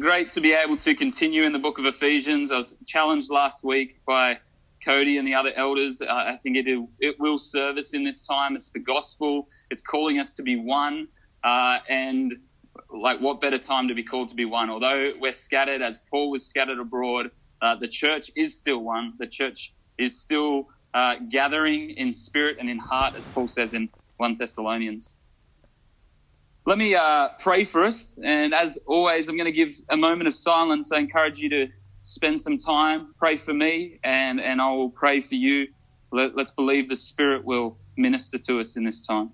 great to be able to continue in the book of Ephesians. I was challenged last week by Cody and the other elders. Uh, I think it, it will serve us in this time. It's the gospel, it's calling us to be one. Uh, and like, what better time to be called to be one? Although we're scattered, as Paul was scattered abroad, uh, the church is still one. The church is still uh, gathering in spirit and in heart, as Paul says in 1 Thessalonians. Let me uh, pray for us. And as always, I'm going to give a moment of silence. I encourage you to spend some time, pray for me, and, and I will pray for you. Let, let's believe the Spirit will minister to us in this time.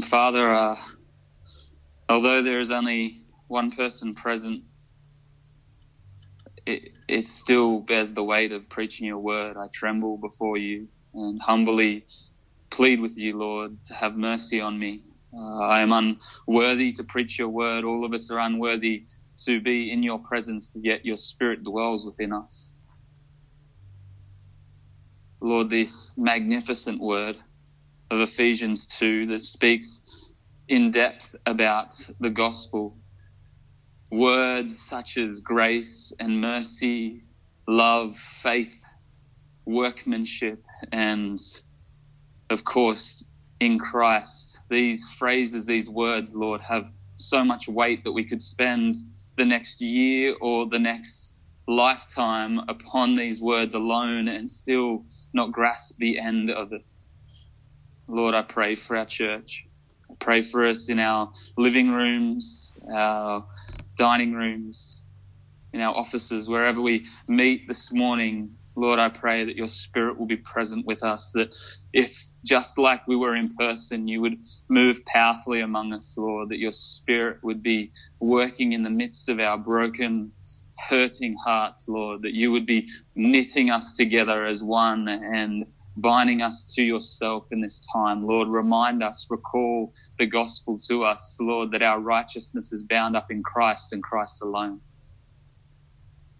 Father, uh, although there is only one person present, it, it still bears the weight of preaching your word. I tremble before you and humbly plead with you, Lord, to have mercy on me. Uh, I am unworthy to preach your word. All of us are unworthy to be in your presence, yet your spirit dwells within us. Lord, this magnificent word of Ephesians 2 that speaks in depth about the gospel. Words such as grace and mercy, love, faith, workmanship, and of course, in Christ. These phrases, these words, Lord, have so much weight that we could spend the next year or the next lifetime upon these words alone and still not grasp the end of it. Lord, I pray for our church. I pray for us in our living rooms, our dining rooms, in our offices, wherever we meet this morning. Lord, I pray that your spirit will be present with us, that if just like we were in person, you would move powerfully among us, Lord, that your spirit would be working in the midst of our broken, hurting hearts, Lord, that you would be knitting us together as one and binding us to yourself in this time. Lord, remind us, recall the gospel to us, Lord, that our righteousness is bound up in Christ and Christ alone.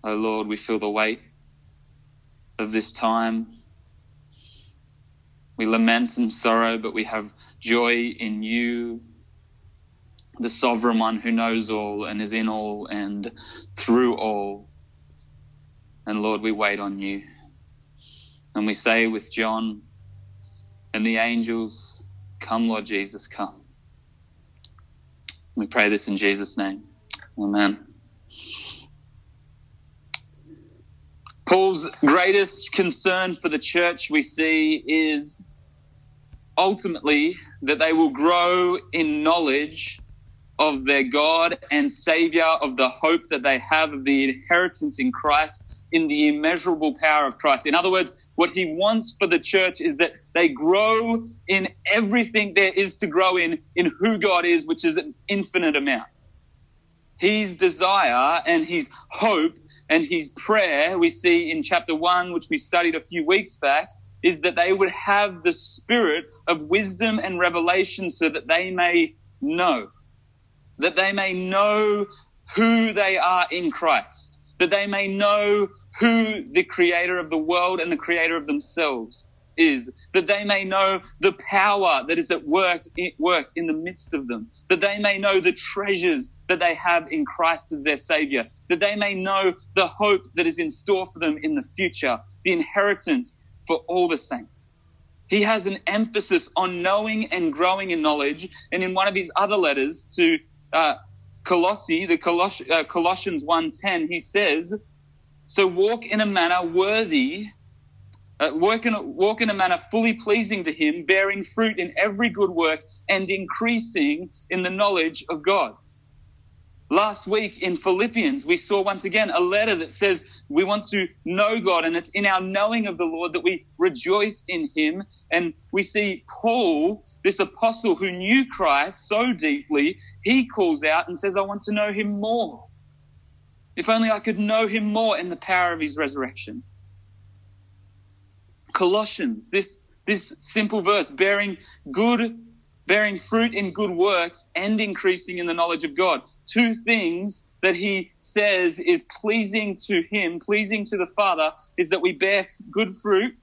Oh Lord, we feel the weight of this time. We lament and sorrow, but we have joy in you, the sovereign one who knows all and is in all and through all. And Lord, we wait on you. And we say with John and the angels, Come, Lord Jesus, come. We pray this in Jesus' name. Amen. Paul's greatest concern for the church we see is ultimately that they will grow in knowledge of their God and Savior, of the hope that they have of the inheritance in Christ, in the immeasurable power of Christ. In other words, what he wants for the church is that they grow in everything there is to grow in, in who God is, which is an infinite amount. His desire and his hope and his prayer, we see in chapter one, which we studied a few weeks back, is that they would have the spirit of wisdom and revelation so that they may know, that they may know who they are in Christ that they may know who the creator of the world and the creator of themselves is, that they may know the power that is at work, work in the midst of them, that they may know the treasures that they have in Christ as their Savior, that they may know the hope that is in store for them in the future, the inheritance for all the saints. He has an emphasis on knowing and growing in knowledge, and in one of his other letters to uh, Colossi, the Coloss- uh, Colossians 1.10, he says, so walk in a manner worthy, uh, in, walk in a manner fully pleasing to him, bearing fruit in every good work and increasing in the knowledge of God. Last week in Philippians, we saw once again a letter that says we want to know God, and it's in our knowing of the Lord that we rejoice in Him. And we see Paul, this apostle who knew Christ so deeply, he calls out and says, I want to know Him more. If only I could know Him more in the power of His resurrection. Colossians, this, this simple verse, bearing good bearing fruit in good works and increasing in the knowledge of God. Two things that he says is pleasing to him, pleasing to the Father, is that we bear good fruit,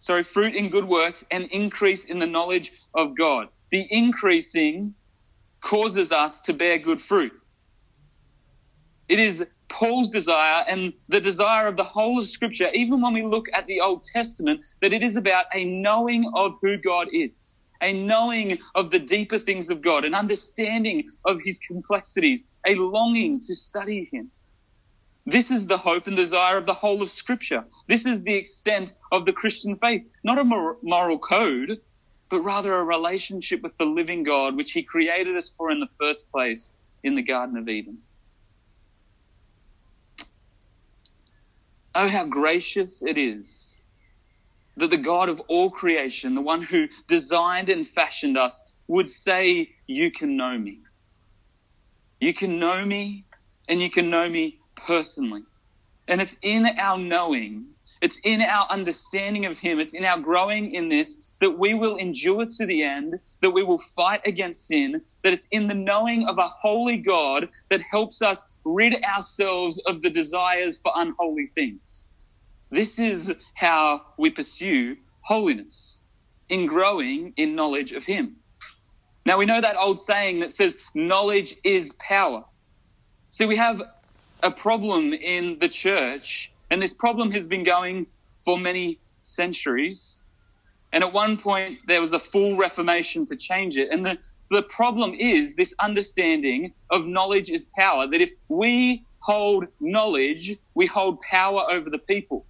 sorry, fruit in good works and increase in the knowledge of God. The increasing causes us to bear good fruit. It is Paul's desire and the desire of the whole of Scripture, even when we look at the Old Testament, that it is about a knowing of who God is, a knowing of the deeper things of God, an understanding of His complexities, a longing to study Him. This is the hope and desire of the whole of Scripture. This is the extent of the Christian faith, not a moral code, but rather a relationship with the living God, which He created us for in the first place in the Garden of Eden. Oh, how gracious it is that the God of all creation, the one who designed and fashioned us, would say, You can know me. You can know me, and you can know me personally. And it's in our knowing, it's in our understanding of Him, it's in our growing in this that we will endure to the end, that we will fight against sin, that it's in the knowing of a holy God that helps us rid ourselves of the desires for unholy things. This is how we pursue holiness in growing in knowledge of Him. Now we know that old saying that says knowledge is power. See, we have a problem in the church, and this problem has been going for many centuries. And at one point, there was a full reformation to change it. And the, the problem is this understanding of knowledge is power, that if we hold knowledge, we hold power over the people.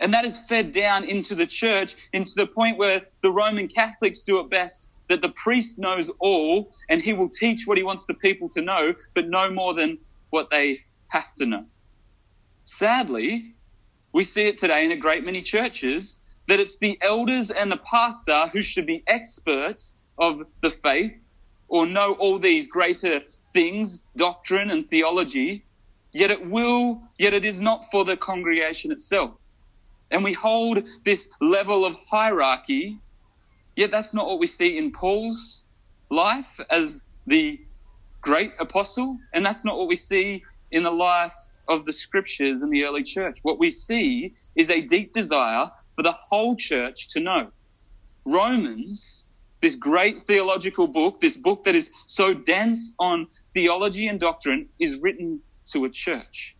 And that is fed down into the church, into the point where the Roman Catholics do it best that the priest knows all and he will teach what he wants the people to know, but no more than what they have to know. Sadly, we see it today in a great many churches that it's the elders and the pastor who should be experts of the faith or know all these greater things, doctrine and theology, yet it will, yet it is not for the congregation itself. And we hold this level of hierarchy, yet that's not what we see in Paul's life as the great apostle, and that's not what we see in the life of the scriptures in the early church. What we see is a deep desire for the whole church to know. Romans, this great theological book, this book that is so dense on theology and doctrine, is written to a church,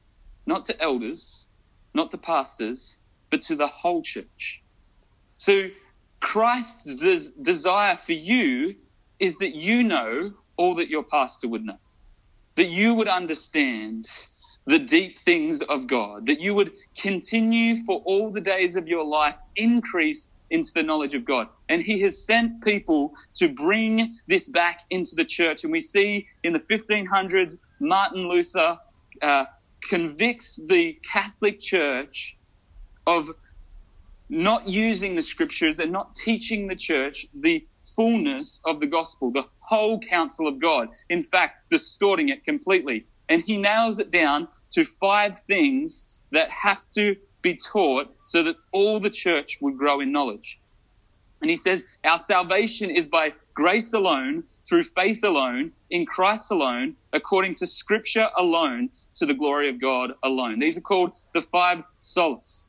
not to elders, not to pastors, but to the whole church. So Christ's des- desire for you is that you know all that your pastor would know, that you would understand the deep things of God, that you would continue for all the days of your life, increase into the knowledge of God. And he has sent people to bring this back into the church. And we see in the 1500s, Martin Luther uh, convicts the Catholic Church of not using the scriptures and not teaching the church the fullness of the gospel, the whole counsel of God. In fact, distorting it completely. And he nails it down to five things that have to be taught so that all the church would grow in knowledge. And he says, Our salvation is by grace alone, through faith alone, in Christ alone, according to scripture alone, to the glory of God alone. These are called the five solas.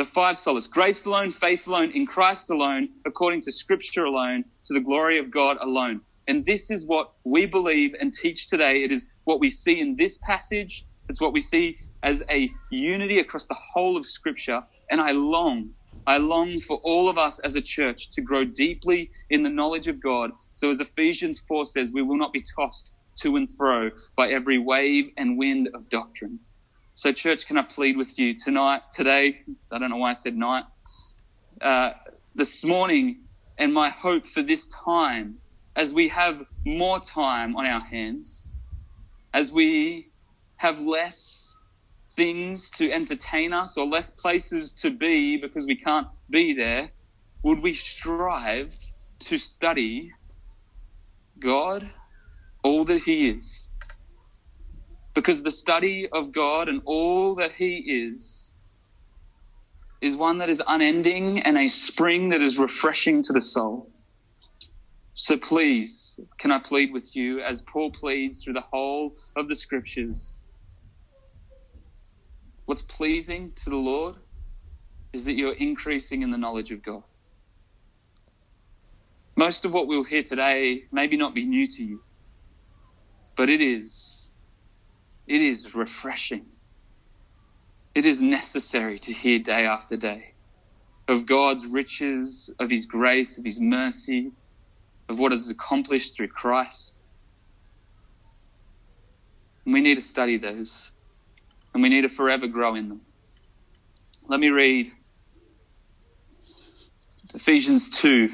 The five solas. Grace alone, faith alone, in Christ alone, according to scripture alone, to the glory of God alone. And this is what we believe and teach today. It is what we see in this passage. It's what we see as a unity across the whole of Scripture. And I long, I long for all of us as a church to grow deeply in the knowledge of God. So, as Ephesians 4 says, we will not be tossed to and fro by every wave and wind of doctrine. So, church, can I plead with you tonight, today? I don't know why I said night. Uh, this morning, and my hope for this time as we have more time on our hands, as we have less things to entertain us or less places to be because we can't be there, would we strive to study God, all that He is? Because the study of God and all that He is is one that is unending and a spring that is refreshing to the soul. So please, can I plead with you as Paul pleads through the whole of the scriptures? What's pleasing to the Lord is that you're increasing in the knowledge of God. Most of what we'll hear today maybe not be new to you, but it is. It is refreshing. It is necessary to hear day after day of God's riches, of His grace, of His mercy, of what is accomplished through Christ. And we need to study those, and we need to forever grow in them. Let me read Ephesians 2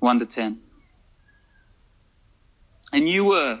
1 to 10. And you were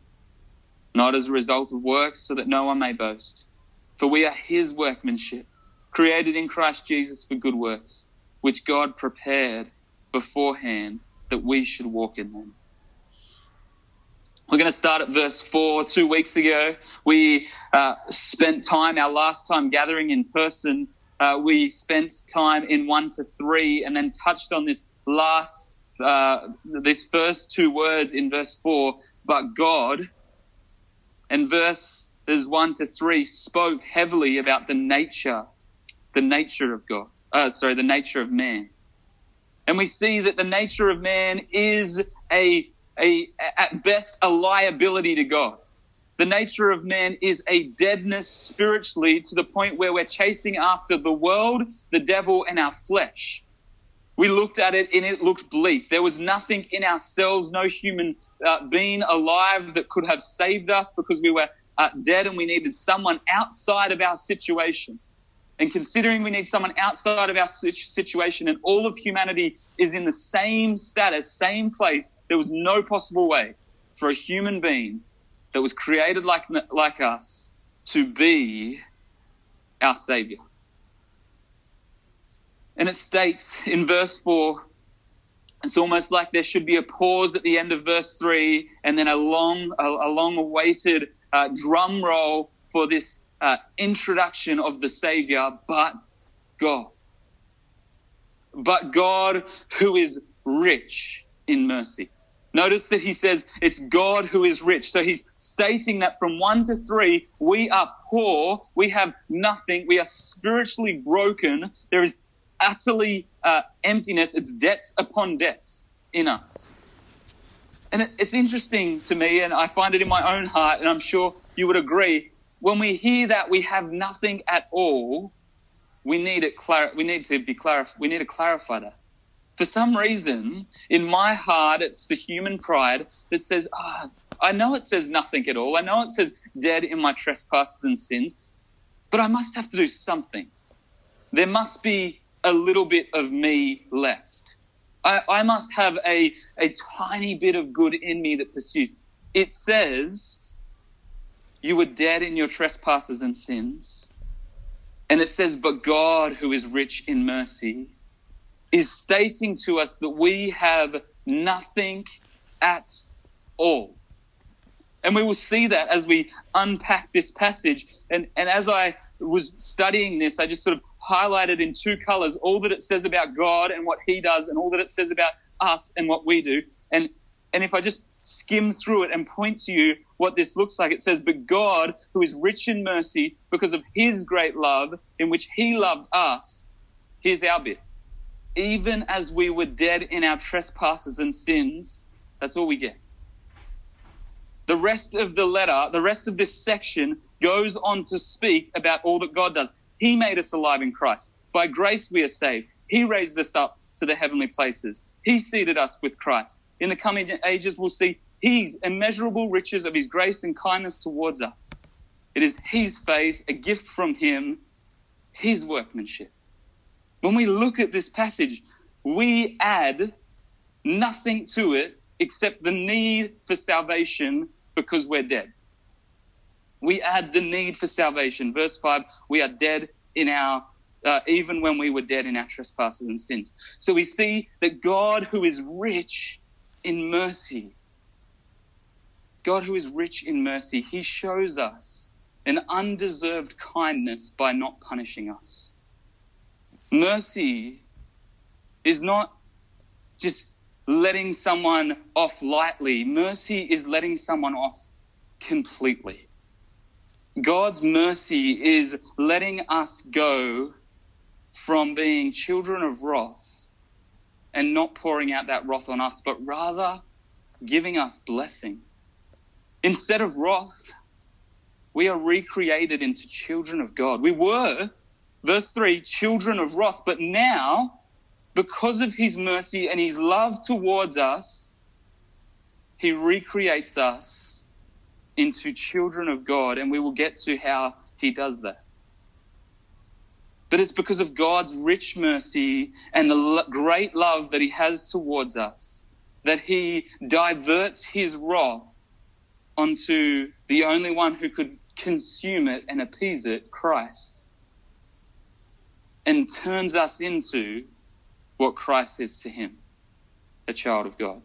Not as a result of works, so that no one may boast. For we are his workmanship, created in Christ Jesus for good works, which God prepared beforehand that we should walk in them. We're going to start at verse 4. Two weeks ago, we uh, spent time, our last time gathering in person, uh, we spent time in 1 to 3 and then touched on this last, uh, this first two words in verse 4, but God. And verses 1 to 3 spoke heavily about the nature, the nature of God. Uh, sorry, the nature of man. And we see that the nature of man is a, a, at best, a liability to God. The nature of man is a deadness spiritually to the point where we're chasing after the world, the devil, and our flesh. We looked at it and it looked bleak. There was nothing in ourselves, no human uh, being alive that could have saved us because we were uh, dead and we needed someone outside of our situation. And considering we need someone outside of our situation and all of humanity is in the same status, same place, there was no possible way for a human being that was created like, like us to be our Savior. And it states in verse 4, it's almost like there should be a pause at the end of verse 3 and then a long, a, a long awaited uh, drum roll for this uh, introduction of the Savior, but God. But God who is rich in mercy. Notice that he says it's God who is rich. So he's stating that from one to three, we are poor, we have nothing, we are spiritually broken. There is utterly uh, emptiness. It's debts upon debts in us. And it, it's interesting to me, and I find it in my own heart, and I'm sure you would agree. When we hear that we have nothing at all, we need it. Clar- we need to be clarif- We need to clarify that for some reason, in my heart, it's the human pride that says, ah, oh, I know it says nothing at all. I know it says dead in my trespasses and sins, but I must have to do something. There must be a little bit of me left. I, I must have a, a tiny bit of good in me that pursues. It says, You were dead in your trespasses and sins. And it says, But God, who is rich in mercy, is stating to us that we have nothing at all. And we will see that as we unpack this passage. And, and as I was studying this, I just sort of highlighted in two colors all that it says about God and what he does, and all that it says about us and what we do. And, and if I just skim through it and point to you what this looks like, it says, But God, who is rich in mercy, because of his great love, in which he loved us, here's our bit even as we were dead in our trespasses and sins, that's all we get. The rest of the letter, the rest of this section goes on to speak about all that God does. He made us alive in Christ. By grace we are saved. He raised us up to the heavenly places. He seated us with Christ. In the coming ages, we'll see His immeasurable riches of His grace and kindness towards us. It is His faith, a gift from Him, His workmanship. When we look at this passage, we add nothing to it except the need for salvation because we're dead. We add the need for salvation. Verse 5 we are dead in our, uh, even when we were dead in our trespasses and sins. So we see that God, who is rich in mercy, God, who is rich in mercy, he shows us an undeserved kindness by not punishing us. Mercy is not just letting someone off lightly. Mercy is letting someone off completely. God's mercy is letting us go from being children of wrath and not pouring out that wrath on us, but rather giving us blessing. Instead of wrath, we are recreated into children of God. We were, verse 3, children of wrath, but now because of his mercy and his love towards us, he recreates us into children of God, and we will get to how he does that. But it's because of God's rich mercy and the great love that he has towards us that he diverts his wrath onto the only one who could consume it and appease it, Christ, and turns us into what Christ is to him, a child of God.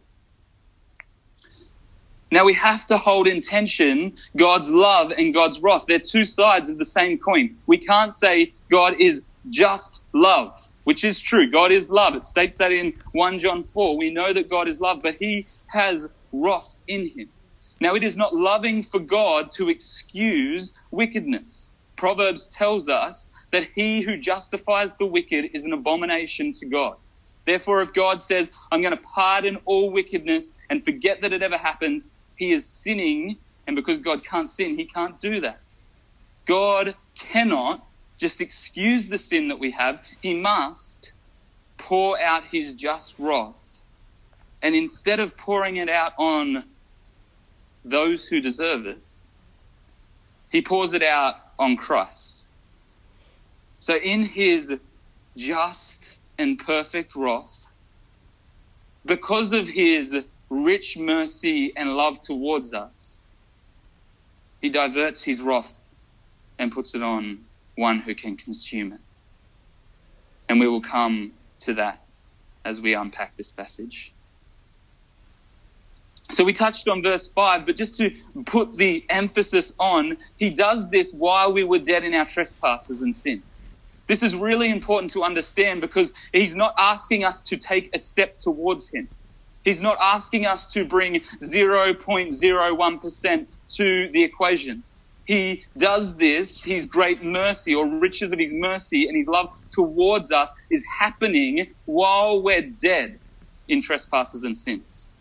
Now we have to hold in tension God's love and God's wrath. They're two sides of the same coin. We can't say God is just love, which is true. God is love. It states that in 1 John 4. We know that God is love, but he has wrath in him. Now it is not loving for God to excuse wickedness. Proverbs tells us that he who justifies the wicked is an abomination to God. Therefore, if God says, I'm going to pardon all wickedness and forget that it ever happens, he is sinning. And because God can't sin, he can't do that. God cannot just excuse the sin that we have. He must pour out his just wrath. And instead of pouring it out on those who deserve it, he pours it out on Christ. So in his just and perfect wrath, because of his rich mercy and love towards us, he diverts his wrath and puts it on one who can consume it. And we will come to that as we unpack this passage. So we touched on verse 5, but just to put the emphasis on, he does this while we were dead in our trespasses and sins. This is really important to understand because he's not asking us to take a step towards him. He's not asking us to bring 0.01% to the equation. He does this, his great mercy or riches of his mercy and his love towards us is happening while we're dead in trespasses and sins.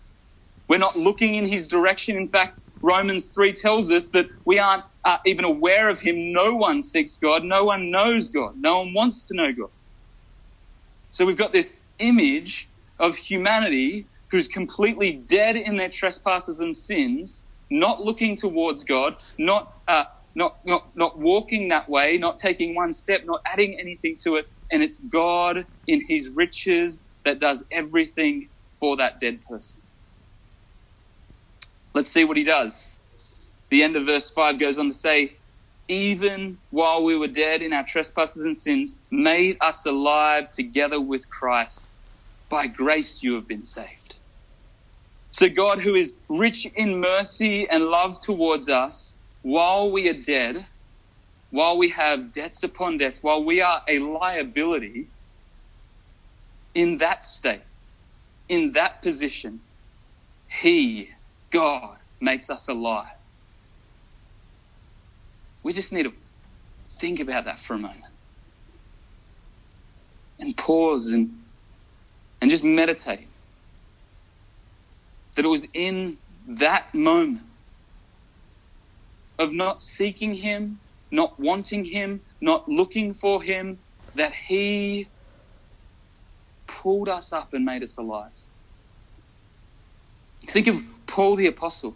We're not looking in his direction. In fact, Romans 3 tells us that we aren't uh, even aware of him. No one seeks God. No one knows God. No one wants to know God. So we've got this image of humanity who's completely dead in their trespasses and sins, not looking towards God, not, uh, not, not, not walking that way, not taking one step, not adding anything to it. And it's God in his riches that does everything for that dead person. Let's see what he does. The end of verse 5 goes on to say, even while we were dead in our trespasses and sins, made us alive together with Christ. By grace you have been saved. So God, who is rich in mercy and love towards us, while we are dead, while we have debts upon debts, while we are a liability, in that state, in that position, He God makes us alive. We just need to think about that for a moment and pause and, and just meditate that it was in that moment of not seeking Him, not wanting Him, not looking for Him, that He pulled us up and made us alive. Think of Paul the Apostle,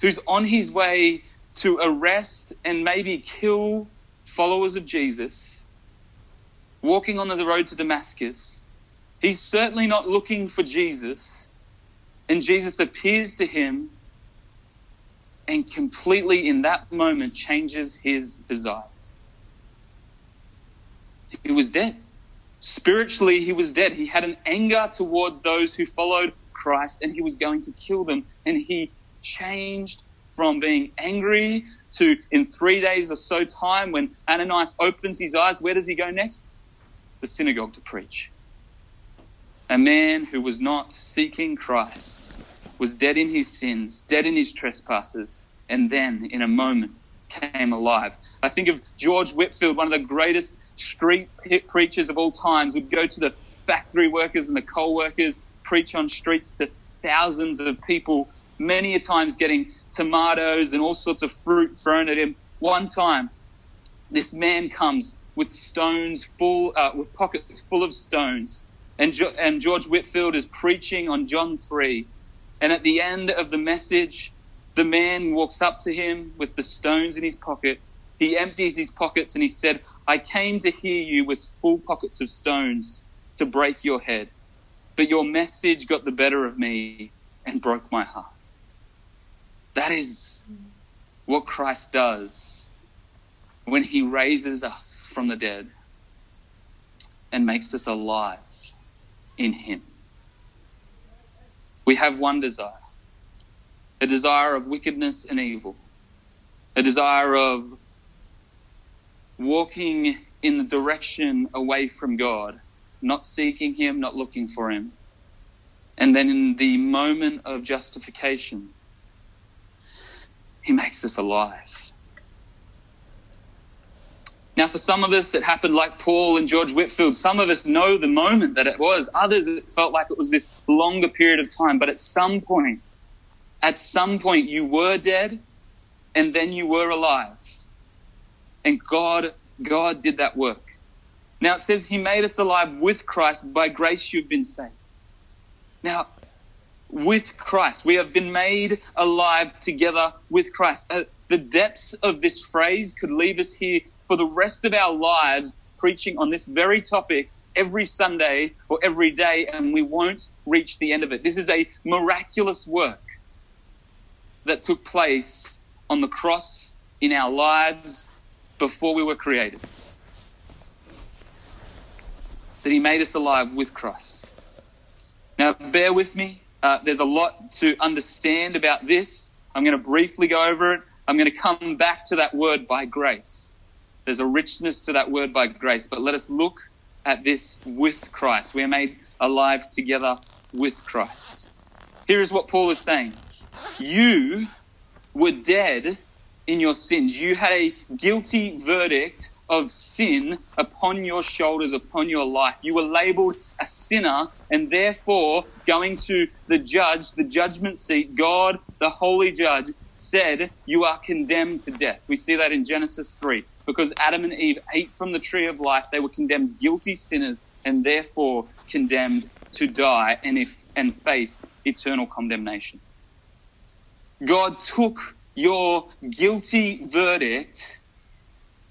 who's on his way to arrest and maybe kill followers of Jesus, walking on the road to Damascus. He's certainly not looking for Jesus, and Jesus appears to him and completely in that moment changes his desires. He was dead. Spiritually, he was dead. He had an anger towards those who followed Christ and he was going to kill them. And he changed from being angry to in three days or so time when Ananias opens his eyes, where does he go next? The synagogue to preach. A man who was not seeking Christ was dead in his sins, dead in his trespasses, and then in a moment came alive. I think of George Whitefield, one of the greatest street preachers of all times, would go to the factory workers and the coal workers, preach on streets to thousands of people, many a times getting tomatoes and all sorts of fruit thrown at him. One time, this man comes with stones full, uh, with pockets full of stones. And, jo- and George Whitefield is preaching on John 3. And at the end of the message, the man walks up to him with the stones in his pocket. He empties his pockets and he said, I came to hear you with full pockets of stones to break your head, but your message got the better of me and broke my heart. That is what Christ does when he raises us from the dead and makes us alive in him. We have one desire a desire of wickedness and evil, a desire of walking in the direction away from God, not seeking Him, not looking for Him. And then in the moment of justification, He makes us alive. Now, for some of us, it happened like Paul and George Whitefield. Some of us know the moment that it was. Others, it felt like it was this longer period of time. But at some point, at some point you were dead and then you were alive. And God, God did that work. Now it says he made us alive with Christ. By grace you've been saved. Now, with Christ, we have been made alive together with Christ. Uh, the depths of this phrase could leave us here for the rest of our lives preaching on this very topic every Sunday or every day, and we won't reach the end of it. This is a miraculous work that took place on the cross in our lives before we were created. That he made us alive with Christ. Now, bear with me. Uh, there's a lot to understand about this. I'm going to briefly go over it. I'm going to come back to that word by grace. There's a richness to that word by grace, but let us look at this with Christ. We are made alive together with Christ. Here is what Paul is saying you were dead in your sins. You had a guilty verdict of sin upon your shoulders, upon your life. You were labeled a sinner, and therefore, going to the judge, the judgment seat, God, the holy judge, said, You are condemned to death. We see that in Genesis 3. Because Adam and Eve ate from the tree of life, they were condemned guilty sinners and therefore condemned to die and, if, and face eternal condemnation. God took your guilty verdict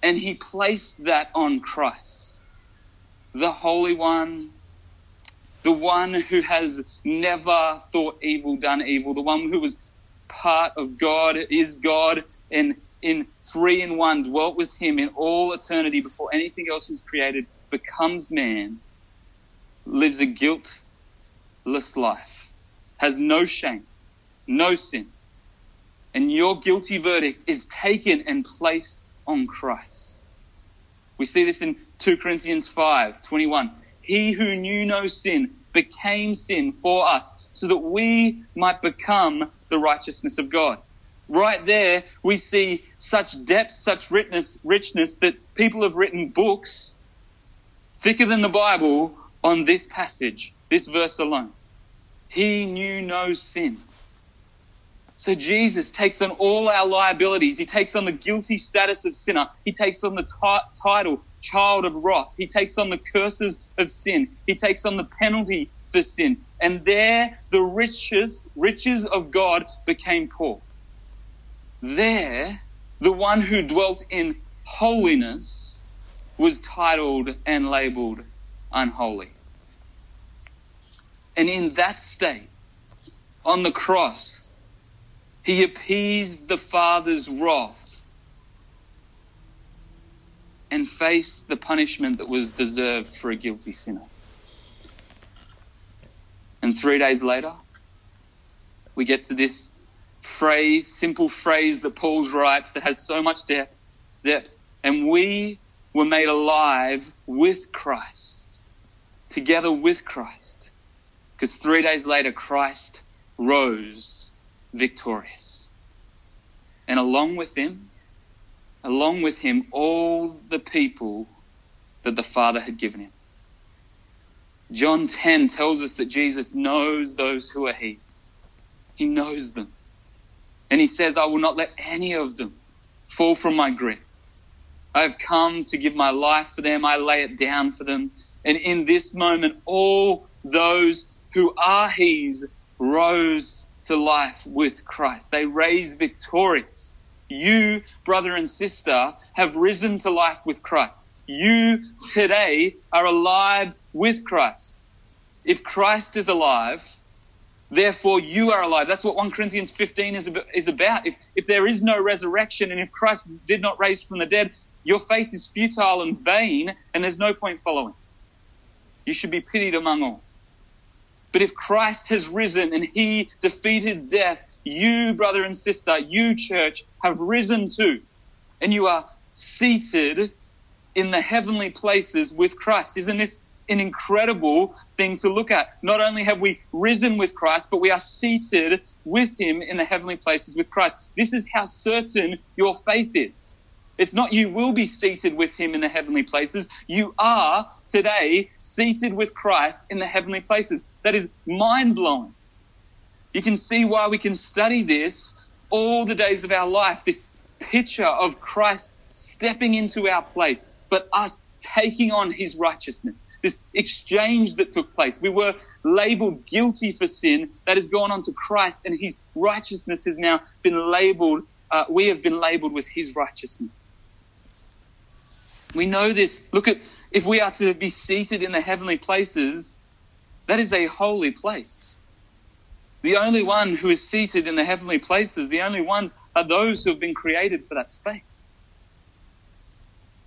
and he placed that on Christ, the Holy One, the one who has never thought evil, done evil, the one who was part of God, is God, and in three in one dwelt with him in all eternity before anything else was created, becomes man, lives a guiltless life, has no shame, no sin and your guilty verdict is taken and placed on Christ. We see this in 2 Corinthians 5 21. He who knew no sin became sin for us so that we might become the righteousness of God. Right there, we see such depth, such richness, richness that people have written books thicker than the Bible on this passage, this verse alone. He knew no sin So Jesus takes on all our liabilities. He takes on the guilty status of sinner. He takes on the t- title, child of wrath. He takes on the curses of sin. He takes on the penalty for sin. And there, the riches, riches of God became poor. There, the one who dwelt in holiness was titled and labeled unholy. And in that state, on the cross, he appeased the Father's wrath and faced the punishment that was deserved for a guilty sinner. And three days later, we get to this phrase, simple phrase that Paul writes that has so much depth, depth. And we were made alive with Christ, together with Christ. Because three days later, Christ rose victorious. And along with him, along with him, all the people that the Father had given him. John 10 tells us that Jesus knows those who are his. He knows them. And he says, I will not let any of them fall from my grip. I have come to give my life for them. I lay it down for them. And in this moment, all those who are his rose to life with Christ. They raised victorious. You, brother and sister, have risen to life with Christ. You today are alive with Christ. If Christ is alive, therefore you are alive. That's what 1 Corinthians 15 is about. If, if there is no resurrection and if Christ did not raise from the dead, your faith is futile and vain and there's no point following. You should be pitied among all. But if Christ has risen and he defeated death, you, brother and sister, you, church, have risen too. And you are seated in the heavenly places with Christ. Isn't this an incredible thing to look at? Not only have we risen with Christ, but we are seated with him in the heavenly places with Christ. This is how certain your faith is. It's not you will be seated with him in the heavenly places. You are today seated with Christ in the heavenly places. That is mind blowing. You can see why we can study this all the days of our life. This picture of Christ stepping into our place, but us taking on his righteousness. This exchange that took place. We were labeled guilty for sin that has gone on to Christ, and his righteousness has now been labeled uh, we have been labeled with his righteousness. We know this. Look at, if we are to be seated in the heavenly places, that is a holy place. The only one who is seated in the heavenly places, the only ones are those who have been created for that space.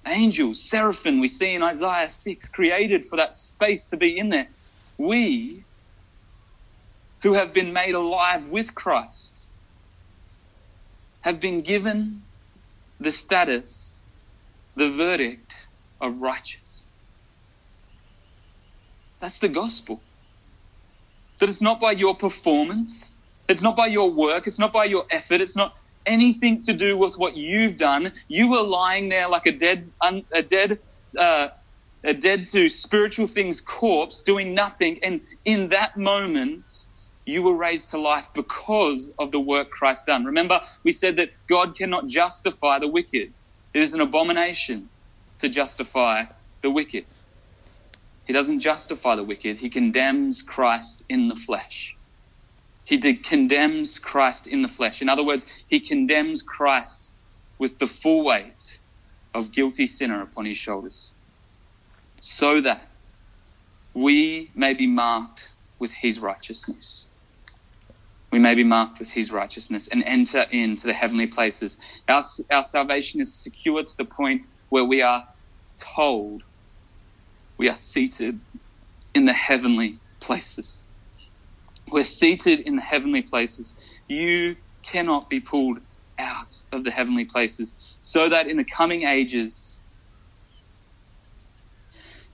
Angels, seraphim, we see in Isaiah 6, created for that space to be in there. We, who have been made alive with Christ, have been given the status, the verdict of righteous. That's the gospel. That it's not by your performance, it's not by your work, it's not by your effort, it's not anything to do with what you've done. You were lying there like a dead, a dead, uh, a dead to spiritual things corpse, doing nothing, and in that moment, you were raised to life because of the work Christ done. Remember, we said that God cannot justify the wicked. It is an abomination to justify the wicked. He doesn't justify the wicked, he condemns Christ in the flesh. He condemns Christ in the flesh. In other words, he condemns Christ with the full weight of guilty sinner upon his shoulders, so that we may be marked with his righteousness we may be marked with his righteousness and enter into the heavenly places. Our, our salvation is secure to the point where we are told we are seated in the heavenly places. We're seated in the heavenly places. You cannot be pulled out of the heavenly places so that in the coming ages,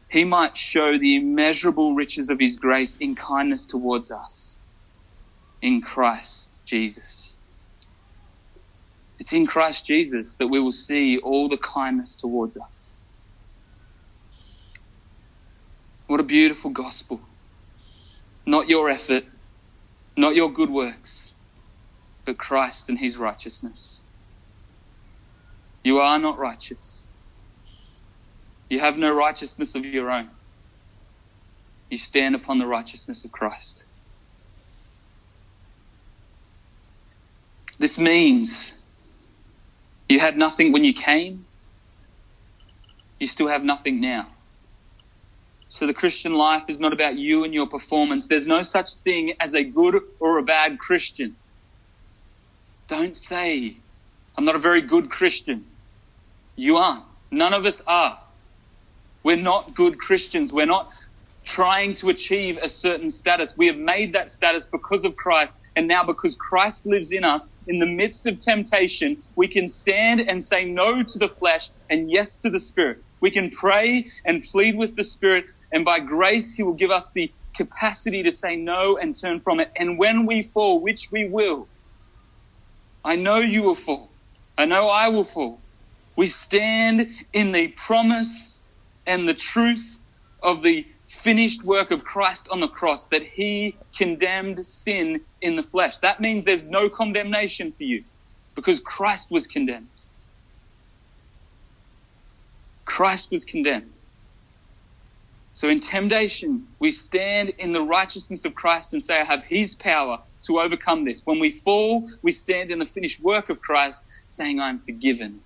he might show the immeasurable riches of his grace in kindness towards us in Christ Jesus. It's in Christ Jesus that we will see all the kindness towards us. What a beautiful gospel. Not your effort, not your good works, but Christ and his righteousness. You are not righteous. You have no righteousness of your own. You stand upon the righteousness of Christ. This means you had nothing when you came, you still have nothing now. So the Christian life is not about you and your performance. There's no such thing as a good or a bad Christian. Don't say, I'm not a very good Christian. You aren't. None of us are. We're not good Christians. We're not trying to achieve a certain status. We have made that status because of Christ. And now because Christ lives in us, in the midst of temptation, we can stand and say no to the flesh and yes to the Spirit. We can pray and plead with the Spirit and by grace, He will give us the capacity to say no and turn from it. And when we fall, which we will, I know you will fall. I know I will fall. We stand in the promise and the truth of the finished work of Christ on the cross that he condemned sin in the flesh. That means there's no condemnation for you because Christ was condemned. Christ was condemned. So in temptation, we stand in the righteousness of Christ and say, I have his power to overcome this. When we fall, we stand in the finished work of Christ saying, I'm forgiven.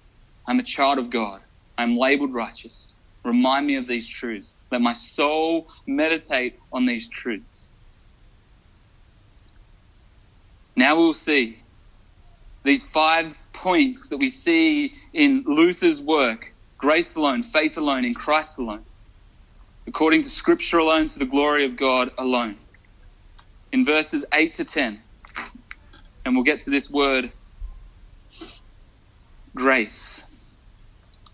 I'm a child of God. I'm labeled righteous. Remind me of these truths. Let my soul meditate on these truths. Now we'll see these five points that we see in Luther's work grace alone, faith alone, in Christ alone according to Scripture alone, to the glory of God alone. In verses 8 to 10, and we'll get to this word grace.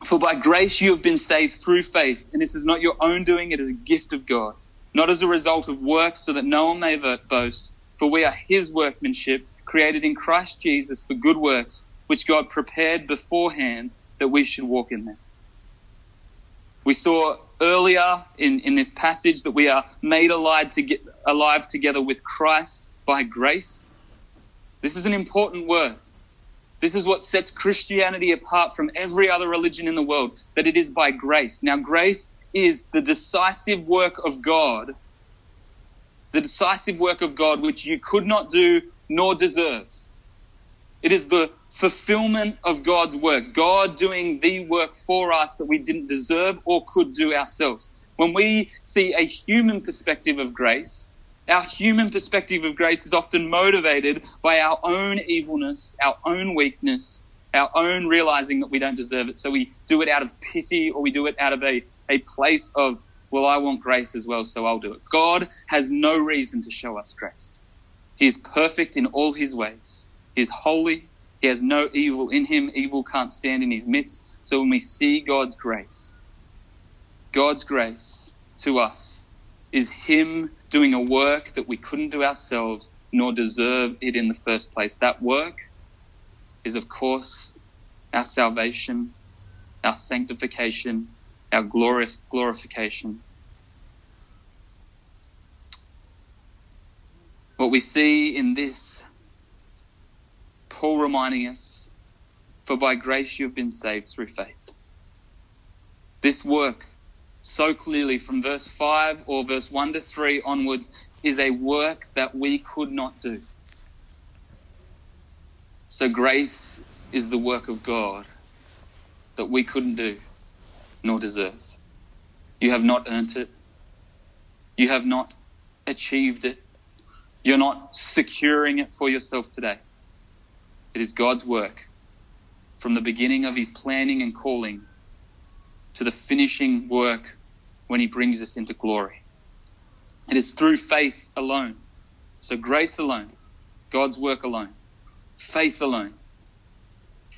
For by grace you have been saved through faith, and this is not your own doing, it is a gift of God, not as a result of works, so that no one may boast. For we are his workmanship, created in Christ Jesus for good works, which God prepared beforehand that we should walk in them. We saw earlier in, in this passage that we are made alive, to get, alive together with Christ by grace. This is an important word. This is what sets Christianity apart from every other religion in the world, that it is by grace. Now, grace is the decisive work of God, the decisive work of God which you could not do nor deserve. It is the fulfillment of God's work, God doing the work for us that we didn't deserve or could do ourselves. When we see a human perspective of grace, our human perspective of grace is often motivated by our own evilness, our own weakness, our own realizing that we don't deserve it. So we do it out of pity or we do it out of a, a place of, well, I want grace as well, so I'll do it. God has no reason to show us grace. He is perfect in all his ways. He is holy. He has no evil in him. Evil can't stand in his midst. So when we see God's grace, God's grace to us is him doing a work that we couldn't do ourselves nor deserve it in the first place. That work is, of course, our salvation, our sanctification, our glorif- glorification. What we see in this Paul reminding us, for by grace you have been saved through faith. This work, so clearly from verse 5 or verse 1 to 3 onwards, is a work that we could not do. So grace is the work of God that we couldn't do nor deserve. You have not earned it. You have not achieved it. You're not securing it for yourself today. It is God's work from the beginning of his planning and calling to the finishing work when he brings us into glory. It is through faith alone. So grace alone, God's work alone, faith alone.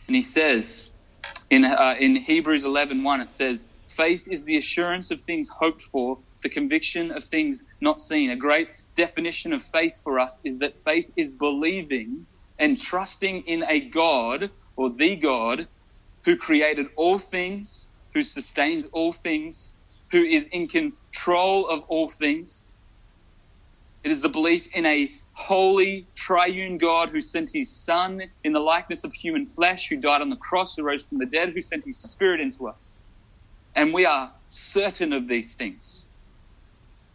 And he says in, uh, in Hebrews 11, 1, it says, faith is the assurance of things hoped for, the conviction of things not seen. A great definition of faith for us is that faith is believing and trusting in a God or the God who created all things, who sustains all things, who is in control of all things. It is the belief in a holy, triune God who sent his Son in the likeness of human flesh, who died on the cross, who rose from the dead, who sent his Spirit into us. And we are certain of these things.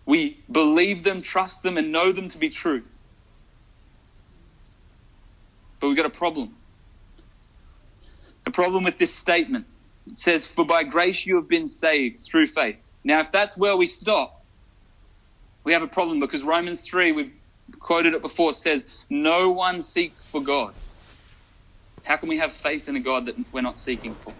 We believe them, trust them, and know them to be true. But we've got a problem. A problem with this statement. It says, For by grace you have been saved through faith. Now, if that's where we stop, we have a problem because Romans 3, we've quoted it before, says, No one seeks for God. How can we have faith in a God that we're not seeking for?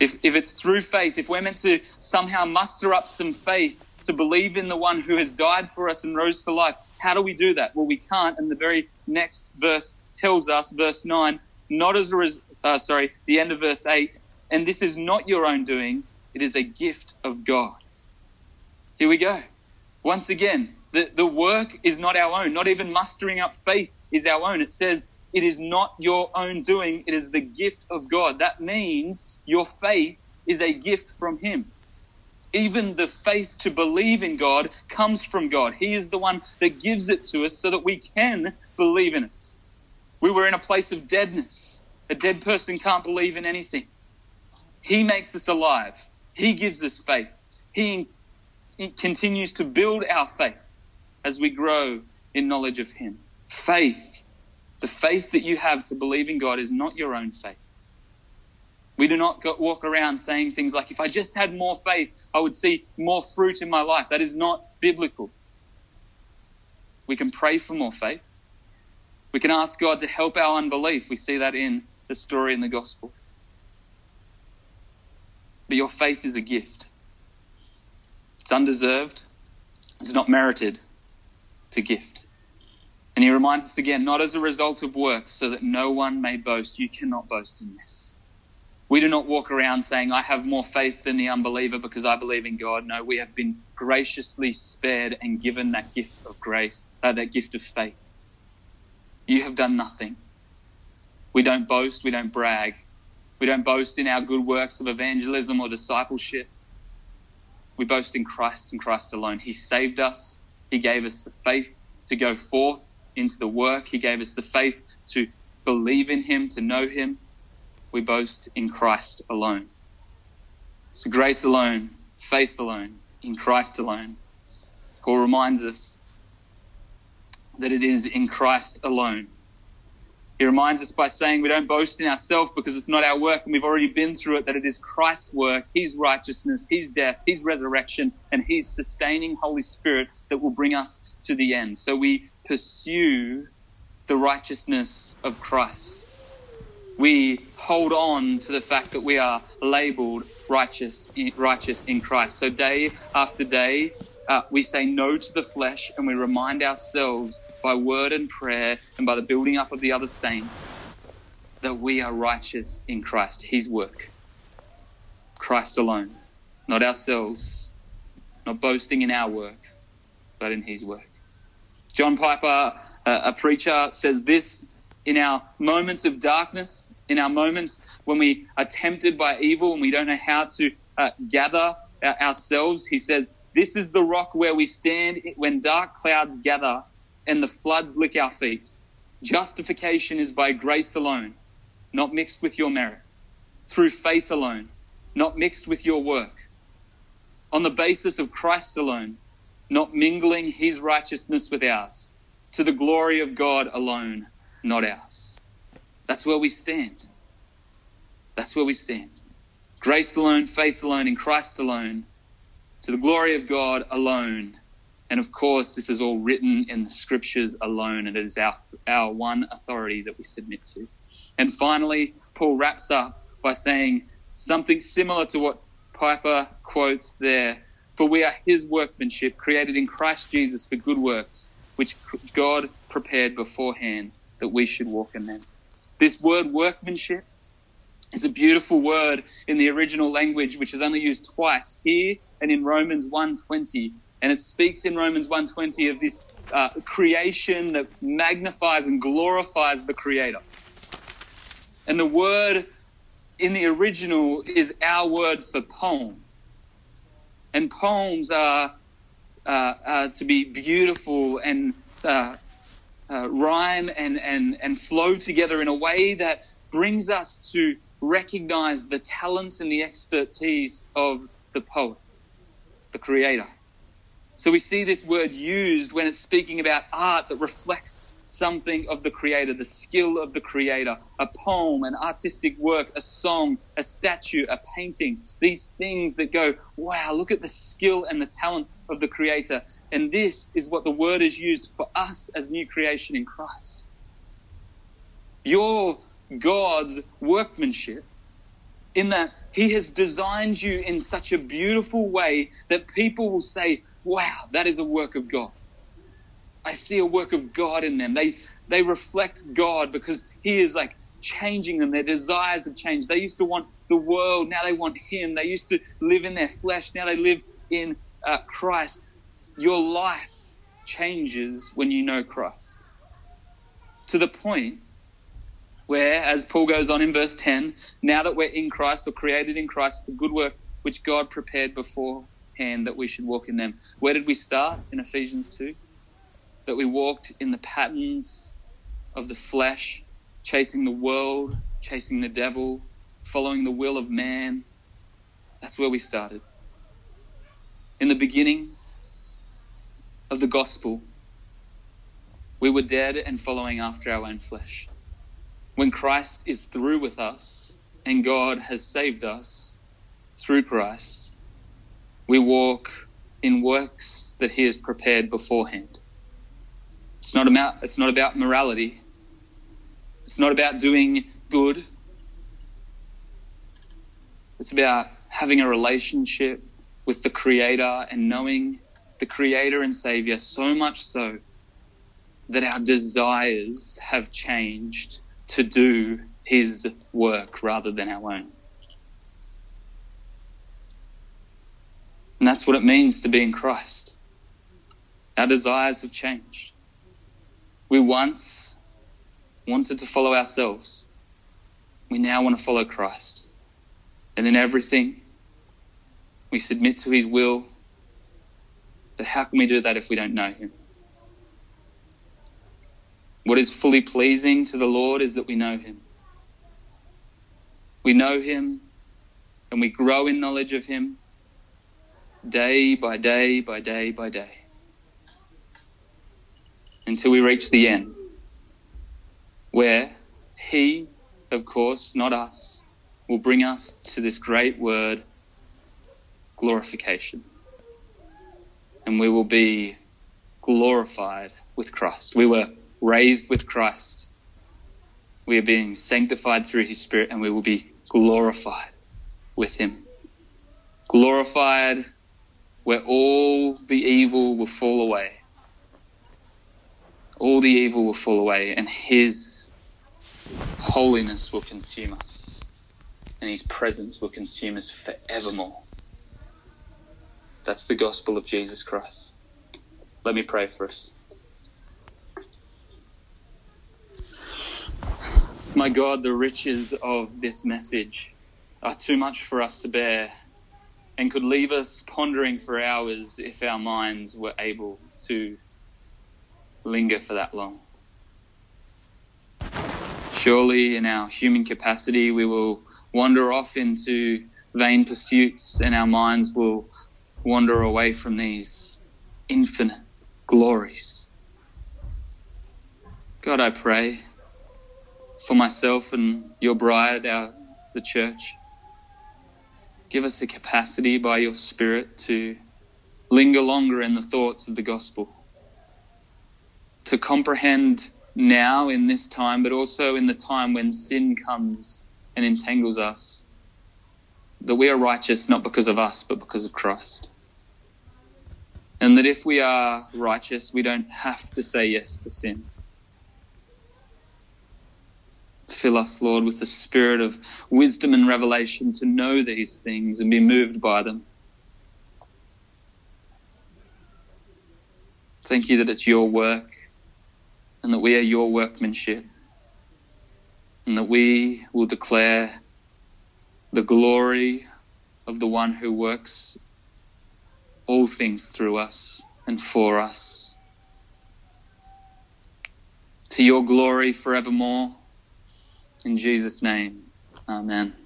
If, if it's through faith, if we're meant to somehow muster up some faith to believe in the one who has died for us and rose to life, how do we do that? Well, we can't. And the very next verse tells us, verse 9, not as a res- uh, sorry, the end of verse 8, and this is not your own doing, it is a gift of God. Here we go. Once again, the, the work is not our own. Not even mustering up faith is our own. It says, it is not your own doing, it is the gift of God. That means your faith is a gift from Him. Even the faith to believe in God comes from God. He is the one that gives it to us so that we can believe in it. We were in a place of deadness. A dead person can't believe in anything. He makes us alive. He gives us faith. He, he continues to build our faith as we grow in knowledge of Him. Faith, the faith that you have to believe in God, is not your own faith. We do not go, walk around saying things like, if I just had more faith, I would see more fruit in my life. That is not biblical. We can pray for more faith. We can ask God to help our unbelief. We see that in the story in the gospel. But your faith is a gift. It's undeserved. It's not merited. It's a gift. And he reminds us again, not as a result of works, so that no one may boast. You cannot boast in this. We do not walk around saying, I have more faith than the unbeliever because I believe in God. No, we have been graciously spared and given that gift of grace, uh, that gift of faith. You have done nothing. We don't boast, we don't brag. We don't boast in our good works of evangelism or discipleship. We boast in Christ and Christ alone. He saved us. He gave us the faith to go forth into the work. He gave us the faith to believe in Him, to know Him. We boast in Christ alone. So grace alone, faith alone, in Christ alone. Paul reminds us that it is in Christ alone he reminds us by saying we don't boast in ourselves because it's not our work and we've already been through it, that it is Christ's work, His righteousness, His death, His resurrection, and His sustaining Holy Spirit that will bring us to the end. So we pursue the righteousness of Christ. We hold on to the fact that we are labeled righteous, righteous in Christ. So day after day, uh, we say no to the flesh and we remind ourselves by word and prayer and by the building up of the other saints that we are righteous in Christ, His work. Christ alone, not ourselves, not boasting in our work, but in His work. John Piper, a preacher, says this in our moments of darkness, in our moments when we are tempted by evil and we don't know how to uh, gather ourselves, he says, This is the rock where we stand when dark clouds gather and the floods lick our feet. Justification is by grace alone, not mixed with your merit, through faith alone, not mixed with your work, on the basis of Christ alone, not mingling his righteousness with ours, to the glory of God alone, not ours. That's where we stand. That's where we stand. Grace alone, faith alone, in Christ alone, to the glory of God alone, and of course, this is all written in the scriptures alone, and it is our, our one authority that we submit to. And finally, Paul wraps up by saying something similar to what Piper quotes there. For we are his workmanship, created in Christ Jesus for good works, which God prepared beforehand that we should walk in them. This word workmanship is a beautiful word in the original language, which is only used twice here and in Romans 1:20 and it speaks in Romans 1:20 of this uh, creation that magnifies and glorifies the Creator. And the word in the original is our word for poem. And poems are uh, uh, to be beautiful and uh, uh, rhyme and, and, and flow together in a way that brings us to recognize the talents and the expertise of the poet, the creator. So we see this word used when it's speaking about art that reflects something of the creator, the skill of the creator, a poem, an artistic work, a song, a statue, a painting, these things that go, wow, look at the skill and the talent of the creator. And this is what the word is used for us as new creation in Christ. You're God's workmanship in that he has designed you in such a beautiful way that people will say, wow, that is a work of God. I see a work of God in them. They they reflect God because He is like changing them. Their desires have changed. They used to want the world, now they want Him. They used to live in their flesh, now they live in uh, Christ. Your life changes when you know Christ. To the point where, as Paul goes on in verse 10, now that we're in Christ or created in Christ for good work which God prepared beforehand that we should walk in them. Where did we start in Ephesians 2? That we walked in the patterns of the flesh, chasing the world, chasing the devil, following the will of man. That's where we started. In the beginning of the gospel, we were dead and following after our own flesh. When Christ is through with us and God has saved us through Christ, we walk in works that He has prepared beforehand. It's not about, it's not about morality. It's not about doing good. It's about having a relationship with the Creator and knowing the Creator and Savior so much so that our desires have changed to do His work rather than our own. And that's what it means to be in Christ. Our desires have changed. We once wanted to follow ourselves. We now want to follow Christ. And in everything, we submit to his will. But how can we do that if we don't know him? What is fully pleasing to the Lord is that we know him. We know him and we grow in knowledge of him day by day by day by day until we reach the end, where He, of course, not us, will bring us to this great word, glorification. And we will be glorified with Christ. We were raised with Christ. We are being sanctified through His Spirit, and we will be glorified with Him. Glorified where all the evil will fall away all the evil will fall away and his holiness will consume us and his presence will consume us forevermore. That's the gospel of Jesus Christ. Let me pray for us. My God, the riches of this message are too much for us to bear and could leave us pondering for hours if our minds were able to linger for that long. Surely, in our human capacity, we will wander off into vain pursuits and our minds will wander away from these infinite glories. God, I pray for myself and your bride, our, the church. Give us the capacity by your Spirit to linger longer in the thoughts of the gospel to comprehend now in this time, but also in the time when sin comes and entangles us, that we are righteous not because of us, but because of Christ. And that if we are righteous, we don't have to say yes to sin. Fill us, Lord, with the spirit of wisdom and revelation to know these things and be moved by them. Thank you that it's your work and that we are your workmanship, and that we will declare the glory of the one who works all things through us and for us. to your glory forevermore. In Jesus' name, amen.